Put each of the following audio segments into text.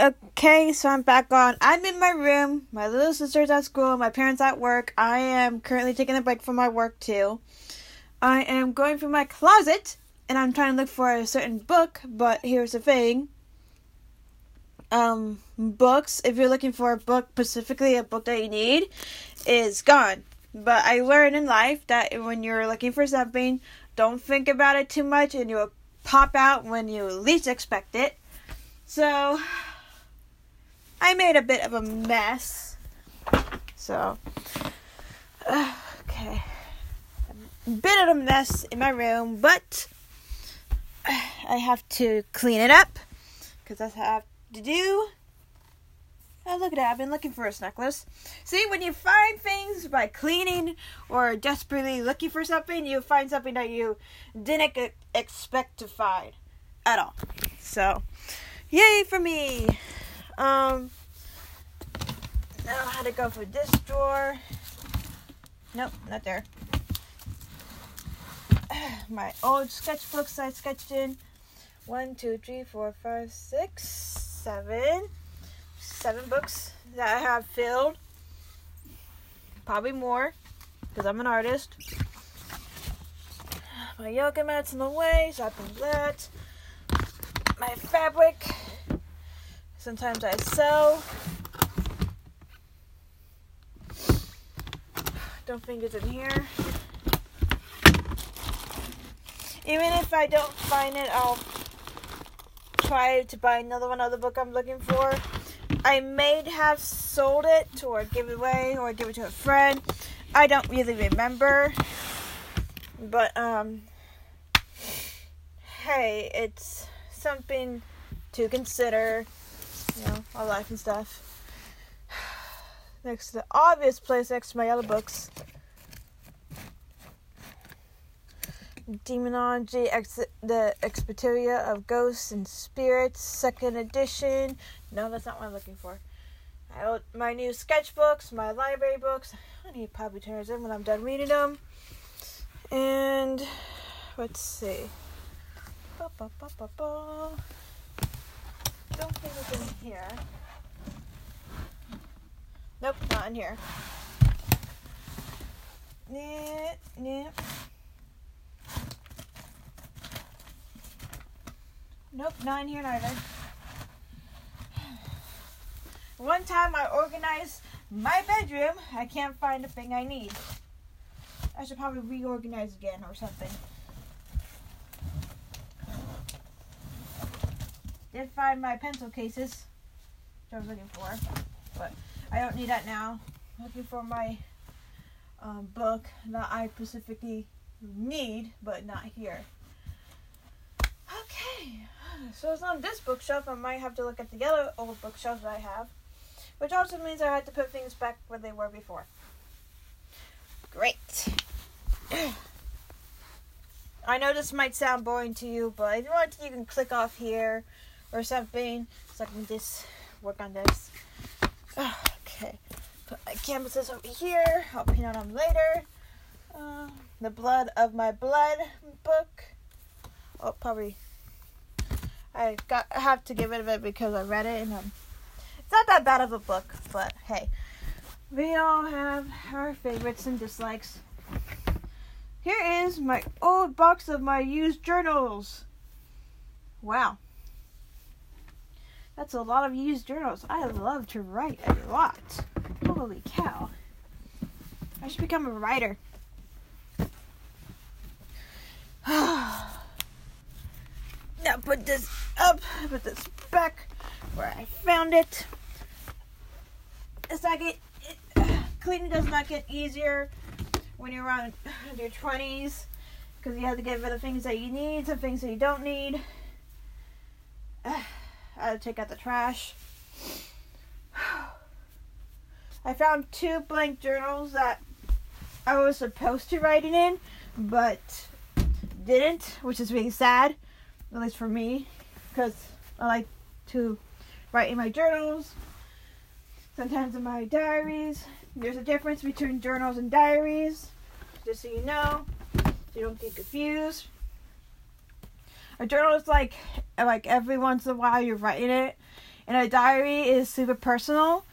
Okay, so I'm back on. I'm in my room. My little sister's at school. My parents at work. I am currently taking a break from my work too. I am going through my closet and I'm trying to look for a certain book, but here's the thing. Um, books, if you're looking for a book, specifically a book that you need, is gone. But I learned in life that when you're looking for something, don't think about it too much and you'll pop out when you least expect it. So, I made a bit of a mess. So, okay. A bit of a mess in my room, but I have to clean it up because that's what I have to do. Oh, look at that. I've been looking for a necklace. See, when you find things by cleaning or desperately looking for something, you find something that you didn't expect to find at all. So, yay for me. Um, now I had to go for this drawer. Nope, not there. My old sketchbooks I sketched in. One, two, three, four, five, six, seven. Seven books that I have filled. Probably more, because I'm an artist. My yoga mat's in the way, so I can that. My fabric. Sometimes I sew. Don't think it's in here. Even if I don't find it, I'll try to buy another one of the book I'm looking for. I may have sold it or give it away or give it to a friend. I don't really remember. But um hey, it's something to consider, you know, our life and stuff. Next to the obvious place next to my other books. Demonology, Ex- the Experia of Ghosts and Spirits, second edition. No, that's not what I'm looking for. I, my new sketchbooks, my library books. I need probably turn in when I'm done reading them. And let's see. Ba, ba, ba. Don't think it's in here. Nope, not in here. Nope, not in here neither. One time I organized my bedroom, I can't find the thing I need. I should probably reorganize again or something. Did find my pencil cases, which I was looking for, but I don't need that now. I'm looking for my um, book that I specifically need, but not here. Okay, so it's on this bookshelf. I might have to look at the other old bookshelves that I have, which also means I had to put things back where they were before. Great. I know this might sound boring to you, but if you want to, you can click off here or something so I can just work on this. Okay, put my canvases over here. I'll paint on them later. Uh, the Blood of My Blood book. Oh, probably. I got I have to get rid of it because I read it and um, it's not that bad of a book, but hey, we all have our favorites and dislikes. Here is my old box of my used journals. Wow. That's a lot of used journals. I love to write a lot. Holy cow. I should become a writer. now put this up, put this back where I found it. It's like it, it cleaning does not get easier when you're around your 20s because you have to get rid of things that you need, some things that you don't need. I had to take out the trash. I found two blank journals that I was supposed to write it in, but didn't, which is really sad, at least for me, because I like to write in my journals, sometimes in my diaries. There's a difference between journals and diaries, just so you know, so you don't get confused. A journal is like like every once in a while you're writing it And a diary is super personal,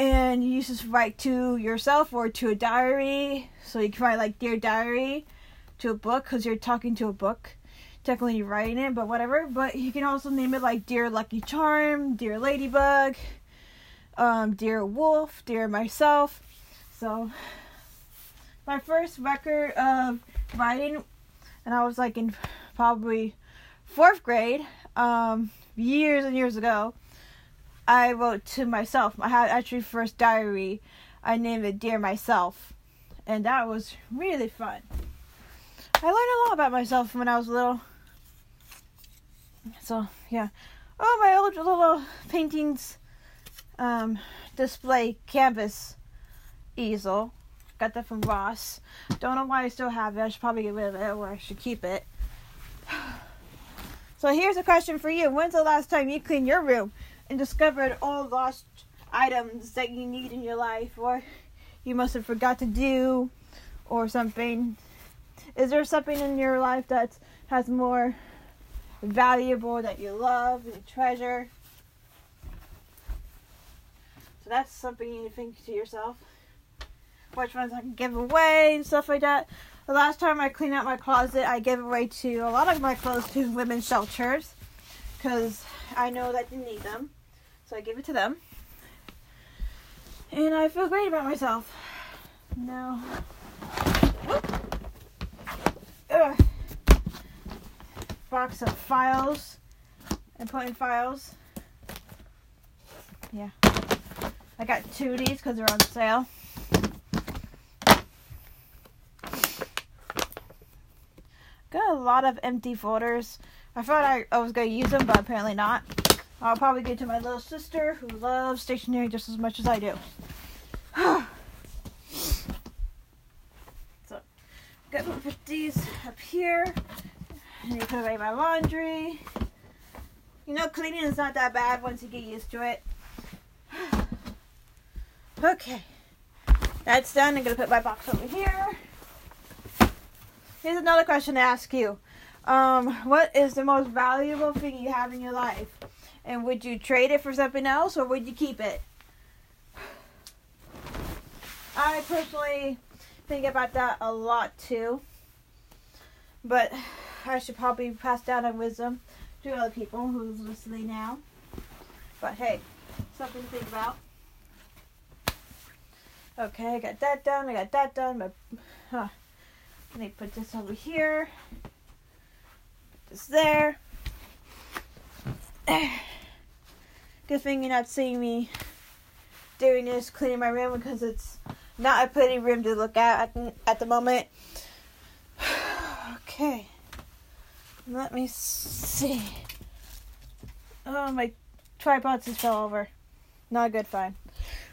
and you just write to yourself or to a diary. So you can write like dear diary to a book because you're talking to a book. Technically, you're writing it, but whatever. But you can also name it like dear Lucky Charm, dear Ladybug, um, dear Wolf, dear myself. So my first record of writing, and I was like in probably fourth grade, um, years and years ago. I wrote to myself. I had actually first diary. I named it Dear Myself, and that was really fun. I learned a lot about myself when I was little. So yeah. Oh, my old little paintings um, display canvas easel. Got that from Ross. Don't know why I still have it. I should probably get rid of it, or I should keep it. So here's a question for you. When's the last time you cleaned your room and discovered all lost items that you need in your life or you must have forgot to do or something? Is there something in your life that has more valuable that you love and treasure? So that's something you think to yourself. Which ones I can give away and stuff like that. The last time I cleaned out my closet, I gave away to a lot of my clothes to women's shelters because I know that they need them. So I gave it to them. And I feel great about myself. Now, box of files putting files. Yeah. I got two of these because they're on sale. Got a lot of empty folders. I thought I, I was going to use them, but apparently not. I'll probably give to my little sister who loves stationery just as much as I do. so, got to put these up here. And you put away my laundry. You know, cleaning is not that bad once you get used to it. okay. That's done. I'm to put my box over here. Here's another question to ask you. Um, what is the most valuable thing you have in your life? And would you trade it for something else or would you keep it? I personally think about that a lot too. But I should probably pass down my wisdom to other people who's listening now. But hey, something to think about. Okay, I got that done. I got that done. But, huh. Let me put this over here. Put this there. Good thing you're not seeing me doing this, cleaning my room, because it's not a pretty room to look at at, at the moment. okay. Let me see. Oh, my tripod just fell over. Not good, fine.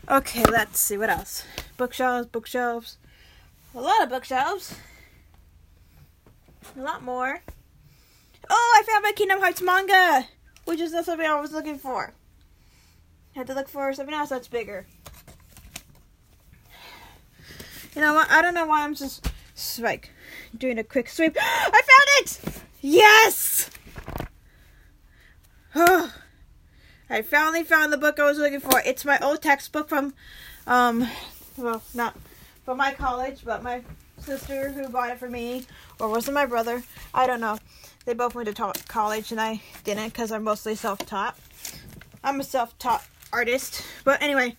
Okay, let's see. What else? Bookshelves, bookshelves. A lot of bookshelves. A lot more. Oh, I found my Kingdom Hearts manga, which is not something I was looking for. Had to look for something else that's bigger. You know what? I don't know why I'm just like doing a quick sweep. I found it! Yes! Oh, I finally found the book I was looking for. It's my old textbook from, um, well, not from my college, but my sister who bought it for me, or was it my brother? I don't know. They both went to ta- college and I didn't because I'm mostly self taught. I'm a self taught artist. But anyway,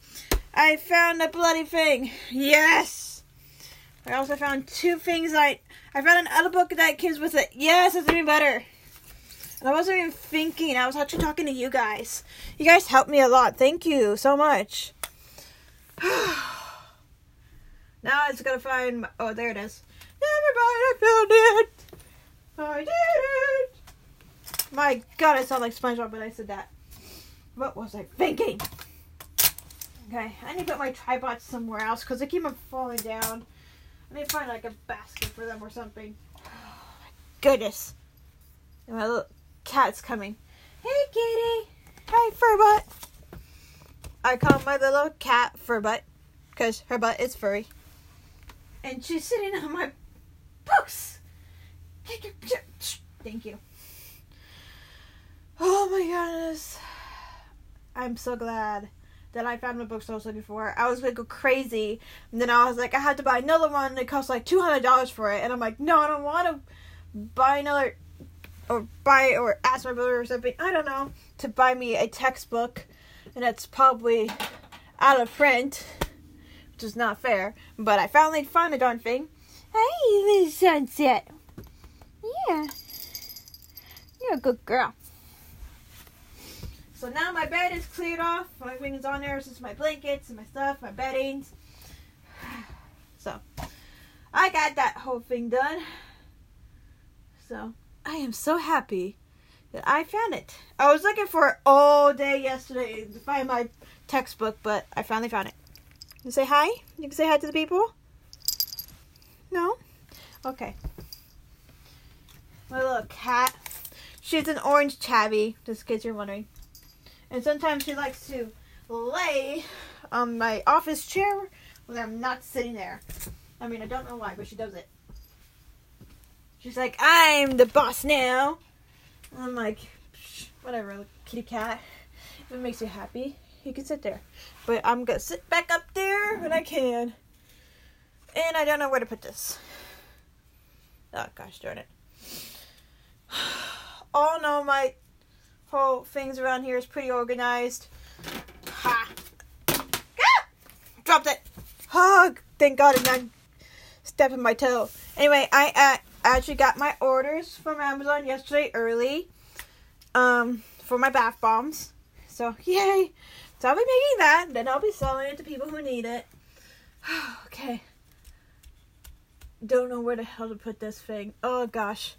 I found a bloody thing. Yes! I also found two things I. I found another book that comes with it. Yes, it's even better. And I wasn't even thinking. I was actually talking to you guys. You guys helped me a lot. Thank you so much. Now I just gonna find. My, oh, there it is. Everybody found it. I did it. My God, I sound like SpongeBob when I said that. What was I thinking? Okay, I need to put my tripod somewhere else because they keep on falling down. I need to find like a basket for them or something. Oh, my goodness. And my little cat's coming. Hey, kitty. Hi, Furbutt. I call my little cat Furbutt because her butt is furry and she's sitting on my books. Thank you. Oh my goodness. I'm so glad that I found the books I was looking for. I was gonna go crazy, and then I was like, I had to buy another one. It cost like two hundred dollars for it, and I'm like, no, I don't want to buy another, or buy or ask my brother or something. I don't know to buy me a textbook, and it's probably out of print, is not fair. But I finally found the darn thing. Hey, Miss Sunset. Yeah, you're a good girl. So now my bed is cleared off. My Everything's on there. It's just my blankets and my stuff, my beddings. So I got that whole thing done. So I am so happy that I found it. I was looking for it all day yesterday to find my textbook, but I finally found it. You say hi? You can say hi to the people? No? Okay. My little cat. She's an orange tabby, just in case you're wondering. And sometimes she likes to lay on my office chair when I'm not sitting there. I mean, I don't know why, but she does it. She's like, I'm the boss now. And I'm like, whatever, kitty cat. If it makes you happy, you can sit there. But I'm gonna sit back up there when I can. And I don't know where to put this. Oh gosh darn it. Oh no, my whole things around here is pretty organized. Ha! Ah! Dropped it. Oh, thank God, and I'm stepping my toe. Anyway, I uh, actually got my orders from Amazon yesterday early. Um, for my bath bombs. So yay! So I'll be making that. Then I'll be selling it to people who need it. okay. Don't know where the hell to put this thing. Oh gosh.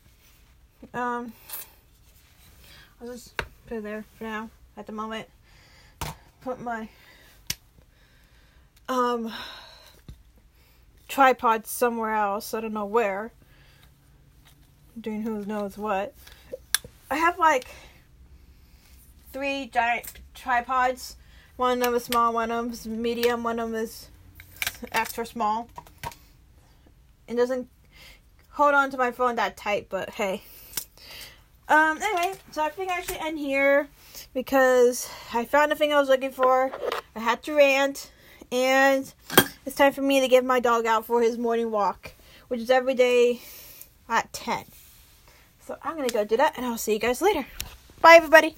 Um. I'll just put it there for now at the moment. Put my um tripod somewhere else. I don't know where. Doing who knows what. I have like three giant tripods. One of them is small, one of them is medium, one of them is extra small. It doesn't hold on to my phone that tight, but hey. Um, anyway, so I think I should end here because I found the thing I was looking for. I had to rant, and it's time for me to give my dog out for his morning walk, which is every day at 10. So I'm gonna go do that, and I'll see you guys later. Bye, everybody.